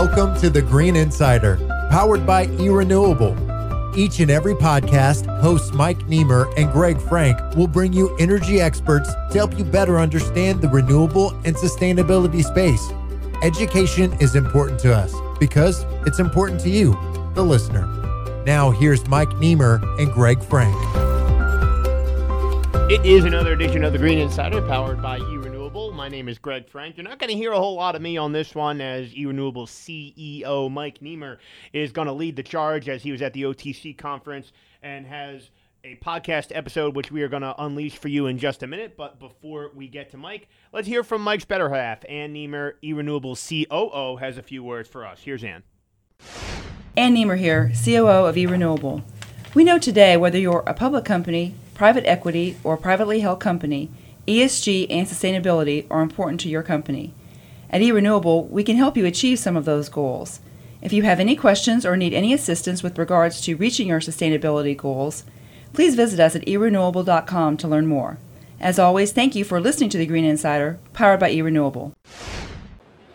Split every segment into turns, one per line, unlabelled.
Welcome to the Green Insider, powered by eRenewable. Each and every podcast, hosts Mike Niemer and Greg Frank will bring you energy experts to help you better understand the renewable and sustainability space. Education is important to us because it's important to you, the listener. Now, here's Mike Niemer and Greg Frank.
It is another edition of the Green Insider powered by eRenewable. My name is Greg Frank. You're not going to hear a whole lot of me on this one as eRenewable CEO Mike Niemer is going to lead the charge as he was at the OTC conference and has a podcast episode which we are going to unleash for you in just a minute. But before we get to Mike, let's hear from Mike's better half. Ann Niemer, eRenewable COO, has a few words for us. Here's Ann.
Ann Niemer here, COO of eRenewable. We know today whether you're a public company, private equity, or privately held company, ESG and sustainability are important to your company. At eRenewable, we can help you achieve some of those goals. If you have any questions or need any assistance with regards to reaching your sustainability goals, please visit us at erenewable.com to learn more. As always, thank you for listening to the Green Insider, powered by eRenewable.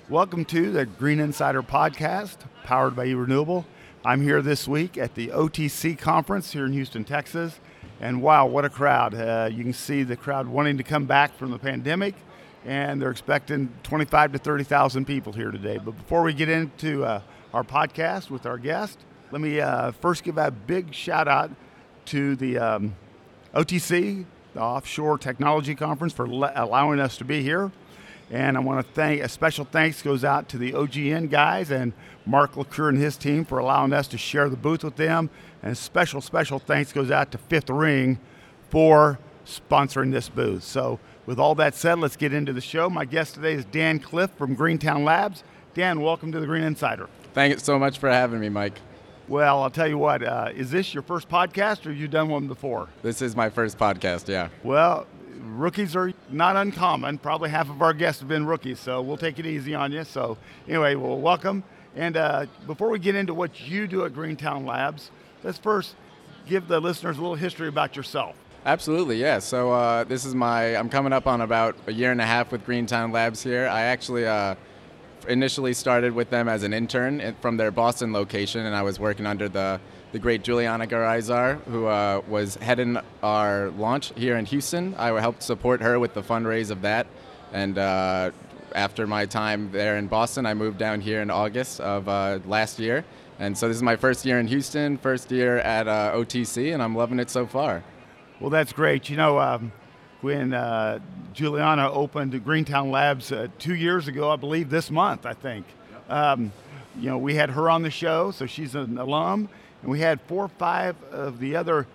Welcome to the Green Insider podcast, powered by eRenewable. I'm here this week at the OTC conference here in Houston, Texas. And wow, what a crowd. Uh, you can see the crowd wanting to come back from the pandemic, and they're expecting 25 to 30,000 people here today. But before we get into uh, our podcast with our guest, let me uh, first give a big shout out to the um, OTC, the Offshore Technology Conference, for le- allowing us to be here. And I want to thank a special thanks goes out to the OGN guys and Mark LaCure and his team for allowing us to share the booth with them. And special, special thanks goes out to Fifth Ring for sponsoring this booth. So, with all that said, let's get into the show. My guest today is Dan Cliff from Greentown Labs. Dan, welcome to the Green Insider.
Thank you so much for having me, Mike.
Well, I'll tell you what, uh, is this your first podcast or have you done one before?
This is my first podcast, yeah.
Well, rookies are not uncommon. Probably half of our guests have been rookies, so we'll take it easy on you. So, anyway, well, welcome. And uh, before we get into what you do at Greentown Labs, let's first give the listeners a little history about yourself.
Absolutely, yeah. So uh, this is my, I'm coming up on about a year and a half with Greentown Labs here. I actually uh, initially started with them as an intern from their Boston location, and I was working under the the great Juliana Garaizar, who uh, was heading our launch here in Houston. I helped support her with the fundraise of that. And uh, after my time there in Boston, I moved down here in August of uh, last year. And so this is my first year in Houston, first year at uh, OTC, and I'm loving it so far.
Well, that's great. You know, um, when uh, Juliana opened Greentown Labs uh, two years ago, I believe this month, I think. Um, you know, we had her on the show, so she's an alum and we had four or five of the other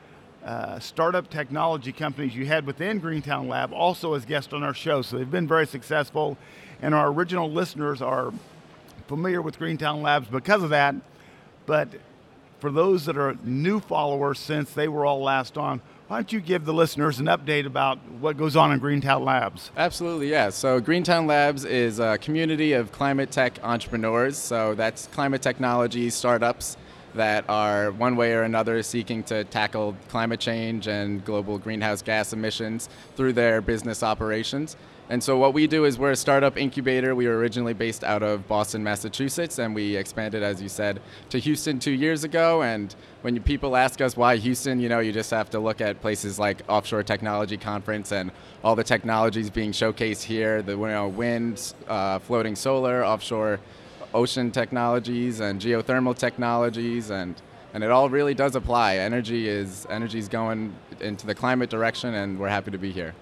uh, startup technology companies you had within Greentown Lab also as guests on our show. So they've been very successful, and our original listeners are familiar with Greentown Labs because of that. But for those that are new followers since they were all last on, why don't you give the listeners an update about what goes on in Greentown Labs?
Absolutely, yeah. So, Greentown Labs is a community of climate tech entrepreneurs. So, that's climate technology startups that are one way or another seeking to tackle climate change and global greenhouse gas emissions through their business operations. And so, what we do is we're a startup incubator. We were originally based out of Boston, Massachusetts, and we expanded, as you said, to Houston two years ago. And when you, people ask us why Houston, you know, you just have to look at places like Offshore Technology Conference and all the technologies being showcased here the you know, wind, uh, floating solar, offshore ocean technologies and geothermal technologies and and it all really does apply. Energy is energy is going into the climate direction, and we're happy to be here.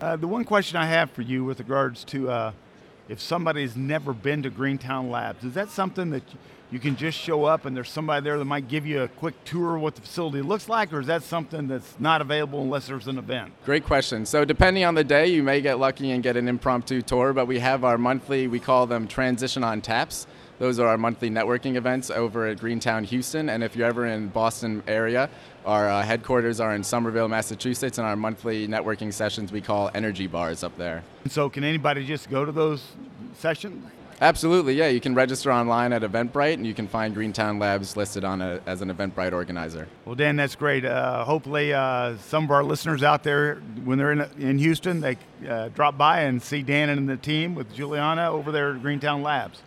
Uh, the one question I have for you with regards to uh, if somebody's never been to Greentown Labs, is that something that you can just show up and there's somebody there that might give you a quick tour of what the facility looks like, or is that something that's not available unless there's an event?
Great question. So, depending on the day, you may get lucky and get an impromptu tour, but we have our monthly, we call them Transition on Taps. Those are our monthly networking events over at Greentown, Houston. And if you're ever in Boston area, our uh, headquarters are in Somerville, Massachusetts, and our monthly networking sessions we call energy bars up there.
So, can anybody just go to those sessions?
Absolutely, yeah. You can register online at Eventbrite, and you can find Greentown Labs listed on a, as an Eventbrite organizer.
Well, Dan, that's great. Uh, hopefully, uh, some of our listeners out there, when they're in, in Houston, they uh, drop by and see Dan and the team with Juliana over there at Greentown Labs.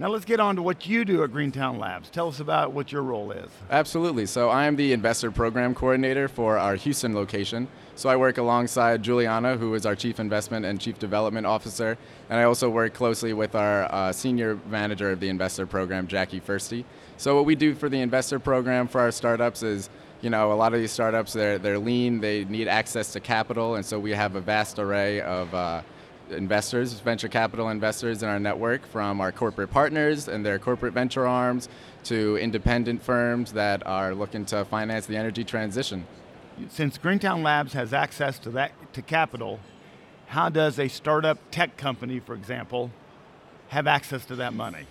Now let's get on to what you do at Greentown Labs. Tell us about what your role is.
Absolutely. So I am the investor program coordinator for our Houston location. So I work alongside Juliana, who is our chief investment and chief development officer, and I also work closely with our uh, senior manager of the investor program, Jackie Firsty. So what we do for the investor program for our startups is you know, a lot of these startups, they're, they're lean, they need access to capital, and so we have a vast array of uh, investors, venture capital investors in our network, from our corporate partners and their corporate venture arms to independent firms that are looking to finance the energy transition.
Since Greentown Labs has access to that to capital, how does a startup tech company, for example, have access to that money?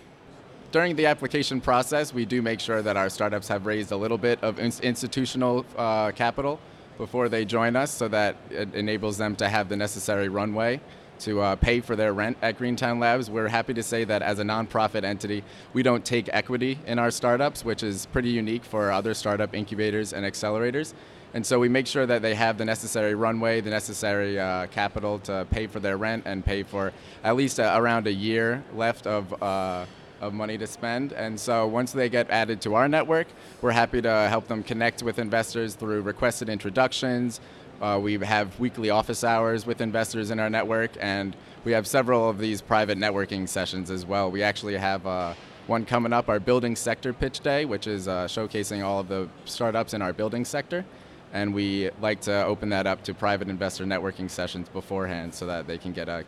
During the application process, we do make sure that our startups have raised a little bit of institutional uh, capital before they join us so that it enables them to have the necessary runway to uh, pay for their rent at Greentown Labs. We're happy to say that as a nonprofit entity, we don't take equity in our startups, which is pretty unique for other startup incubators and accelerators. And so we make sure that they have the necessary runway, the necessary uh, capital to pay for their rent and pay for at least a, around a year left of. Uh, of money to spend. And so once they get added to our network, we're happy to help them connect with investors through requested introductions, uh, we have weekly office hours with investors in our network, and we have several of these private networking sessions as well. We actually have uh, one coming up, our building sector pitch day, which is uh, showcasing all of the startups in our building sector. And we like to open that up to private investor networking sessions beforehand so that they can get a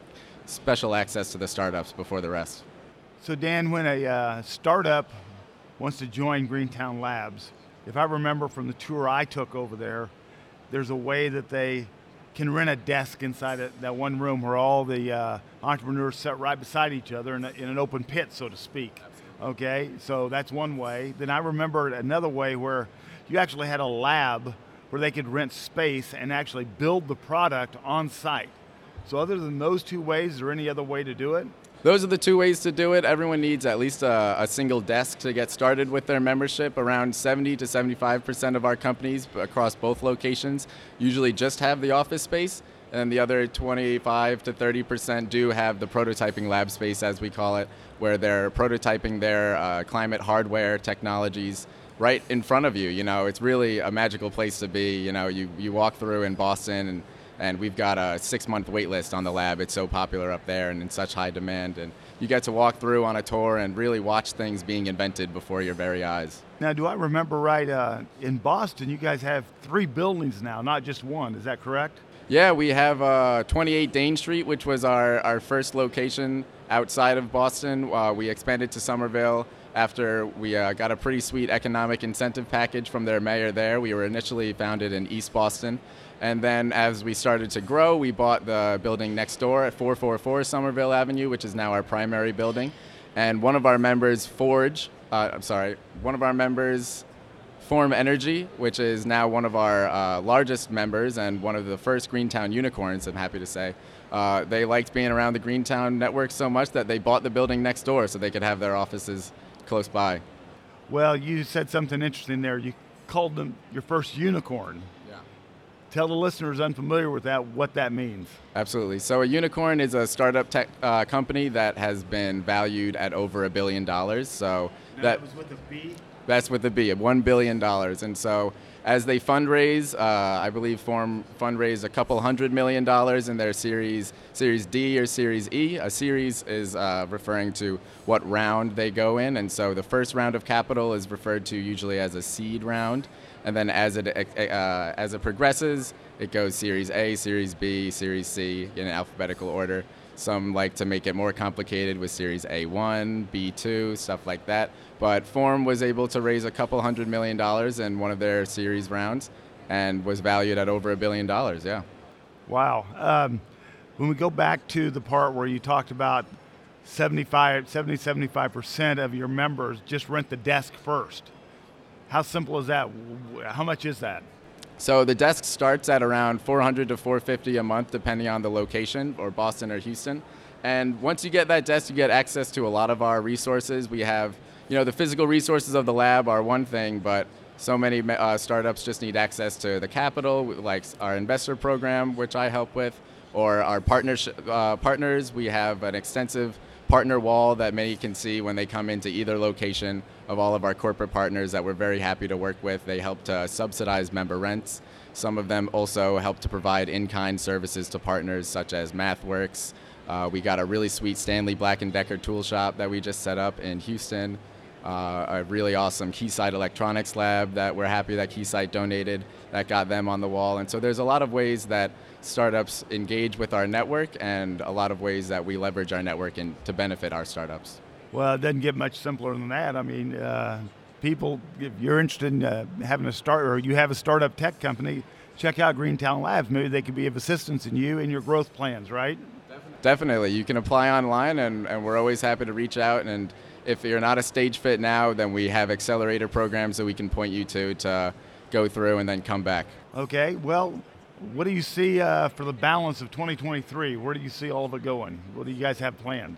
special access to the startups before the rest.
So, Dan, when a uh, startup wants to join Greentown Labs, if I remember from the tour I took over there, there's a way that they can rent a desk inside that one room where all the uh, entrepreneurs sit right beside each other in, a, in, an open pit, so to speak. Okay, so that's one way. Then I remember another way where you actually had a lab where they could rent space and actually build the product on site. So, other than those two ways, is there any other way to do it?
Those are the two ways to do it. Everyone needs at least a, a, single desk to get started with their membership. Around 70 to 75% of our companies across both locations usually just have the office space, and the other 25 to 30% do have the prototyping lab space, as we call it, where they're prototyping their uh, climate hardware technologies right in front of you. You know, it's really a magical place to be. You know, you, you walk through in Boston and and we've got a six month wait list on the lab. It's so popular up there and in such high demand. And you get to walk through on a tour and really watch things being invented before your very eyes.
Now, do I remember right? Uh, in Boston, you guys have three buildings now, not just one. Is that correct?
Yeah, we have uh, 28 Dane Street, which was our, our first location outside of Boston. Uh, we expanded to Somerville after we uh, got a pretty sweet economic incentive package from their mayor there. We were initially founded in East Boston. And then as we started to grow, we bought the building next door at 444 Somerville Avenue, which is now our primary building. And one of our members, Forge, uh, I'm sorry, one of our members, Form Energy, which is now one of our uh, largest members and one of the first Greentown unicorns, I'm happy to say. Uh, they liked being around the Greentown network so much that they bought the building next door so they could have their offices close by.
Well, you said something interesting there. You called them your first unicorn. Yeah. Tell the listeners unfamiliar with that what that means.
Absolutely. So, a unicorn is a startup tech uh, company that has been valued at over a billion dollars. So
now that was with a B.
That's with a B, one billion dollars. And so, as they fundraise, uh, I believe Form fundraise a couple hundred million dollars in their series, Series D or Series E. A series is uh, referring to what round they go in, and so the first round of capital is referred to usually as a seed round and then as it uh, as it progresses, it goes Series A, Series B, Series C in alphabetical order. Some like to make it more complicated with Series A1, B2, stuff like that. But Form was able to raise a couple hundred million dollars in one of their series rounds, and was valued at over a billion dollars. Yeah.
Wow. Um, when we go back to the part where you talked about 75, 70, 75% of your members just rent the desk first. How simple is that? How much is that?
So the desk starts at around 400 to 450 a month, depending on the location, or Boston or Houston. And once you get that desk, you get access to a lot of our resources. We have, you know, the physical resources of the lab are one thing, but so many uh, startups just need access to the capital, like our investor program, which I help with, or our partnership, uh, partners. We have an extensive partner wall that many can see when they come into either location of all of our corporate partners that we're very happy to work with. They help to subsidize member rents. Some of them also help to provide in-kind services to partners such as MathWorks. Uh, we got a really sweet Stanley Black & Decker tool shop that we just set up in Houston. Uh, a really awesome Keysight Electronics lab that we're happy that Keysight donated that got them on the wall. And so there's a lot of ways that startups engage with our network and a lot of ways that we leverage our network in, to benefit our startups.
Well, it doesn't get much simpler than that. I mean, uh, people, if you're interested in uh, having a start or you have a startup tech company, check out Greentown Labs. Maybe they could be of assistance in you and your growth plans, right?
Definitely. You can apply online, and, and we're always happy to reach out. And if you're not a stage fit now, then we have accelerator programs that we can point you to to go through and then come back.
Okay. Well, what do you see uh, for the balance of 2023? Where do you see all of it going? What do you guys have planned?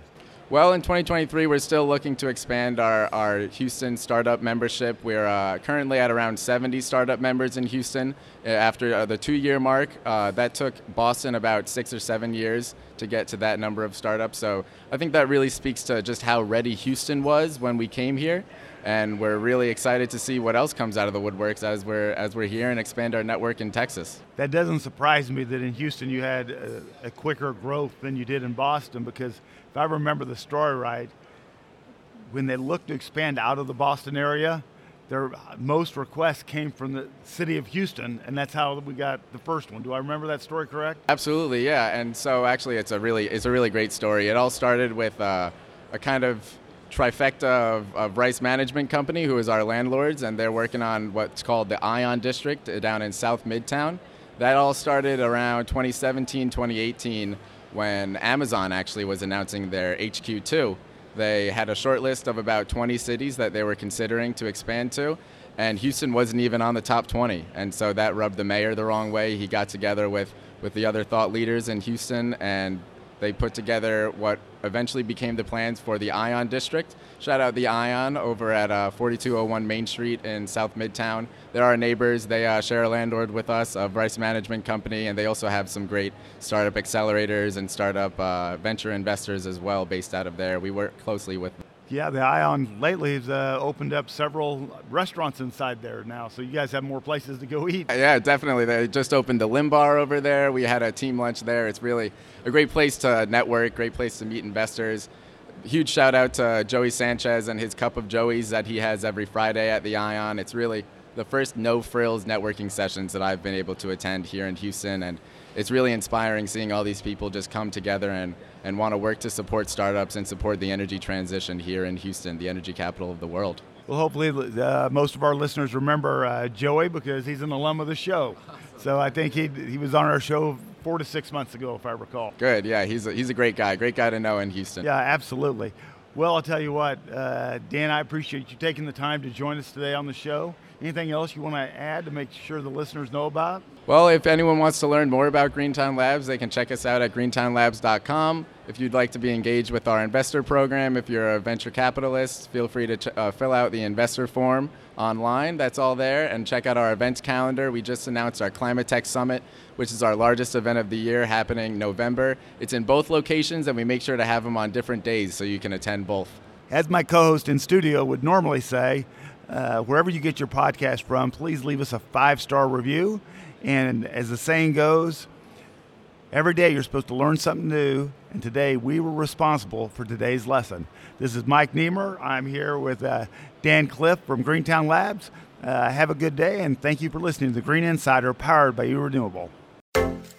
Well, in 2023, we're still looking to expand our, our Houston startup membership. We're uh, currently at around 70 startup members in Houston. Uh, after uh, the two year mark, uh, that took Boston about six or seven years to get to that number of startups. So I think that really speaks to just how ready Houston was when we came here. And we're really excited to see what else comes out of the woodworks as we're, as we're here and expand our network in Texas.
That doesn't surprise me that in Houston you had a, a quicker growth than you did in Boston because if I remember the story right, when they looked to expand out of the Boston area, their most requests came from the city of Houston, and that's how we got the first one. Do I remember that story correct?
Absolutely, yeah. And so actually, it's a really it's a really great story. It all started with uh, a kind of trifecta of, of, Rice Management Company, who is our landlords, and they're working on what's called the Ion District uh, down in South Midtown. That all started around 2017, 2018 when Amazon actually was announcing their HQ2. They had a short list of about 20 cities that they were considering to expand to, and Houston wasn't even on the top 20. And so that rubbed the mayor the wrong way. He got together with, with the other thought leaders in Houston and they put together what eventually became the plans for the Ion District. Shout out the Ion over at uh, 4201 Main Street in South Midtown. They're our neighbors. They uh, share a landlord with us, a Rice Management Company, and they also have some great startup accelerators and startup uh, venture investors as well based out of there. We work closely with them.
Yeah, the Ion lately has uh, opened up several restaurants inside there now, so you guys have more places to go eat.
Yeah, definitely. They just opened the Lymbar over there. We had a team lunch there. It's really a great place to network, great place to meet investors. Huge shout out to Joey Sanchez and his Cup of Joeys that he has every Friday at the Ion. It's really the first no frills networking sessions that I've been able to attend here in Houston, and it's really inspiring seeing all these people just come together and, and want to work to support startups and support the energy transition here in Houston, the energy capital of the world.
Well, hopefully, uh, most of our listeners remember uh, Joey because he's an alum of the show. So I think he he was on our show four to six months ago, if I recall.
Good, yeah, he's a, he's a great guy, great guy to know in Houston.
Yeah, absolutely. Well, I'll tell you what, uh, Dan, I appreciate you taking the time to join us today on the show. Anything else you want to add to make sure the listeners know about?
Well, if anyone wants to learn more about Greentown Labs, they can check us out at greentownlabs.com. If you'd like to be engaged with our investor program, if you're a venture capitalist, feel free to ch- uh, fill out the investor form online. That's all there. And check out our events calendar. We just announced our Climate Tech Summit, which is our largest event of the year, happening November. It's in both locations, and we make sure to have them on different days so you can attend both.
As my co host in studio would normally say, uh, wherever you get your podcast from, please leave us a five star review. And as the saying goes, every day you're supposed to learn something new. And today we were responsible for today's lesson. This is Mike Niemer. I'm here with uh, Dan Cliff from Greentown Labs. Uh, have a good day and thank you for listening to the Green Insider powered by eRenewable. Renewable.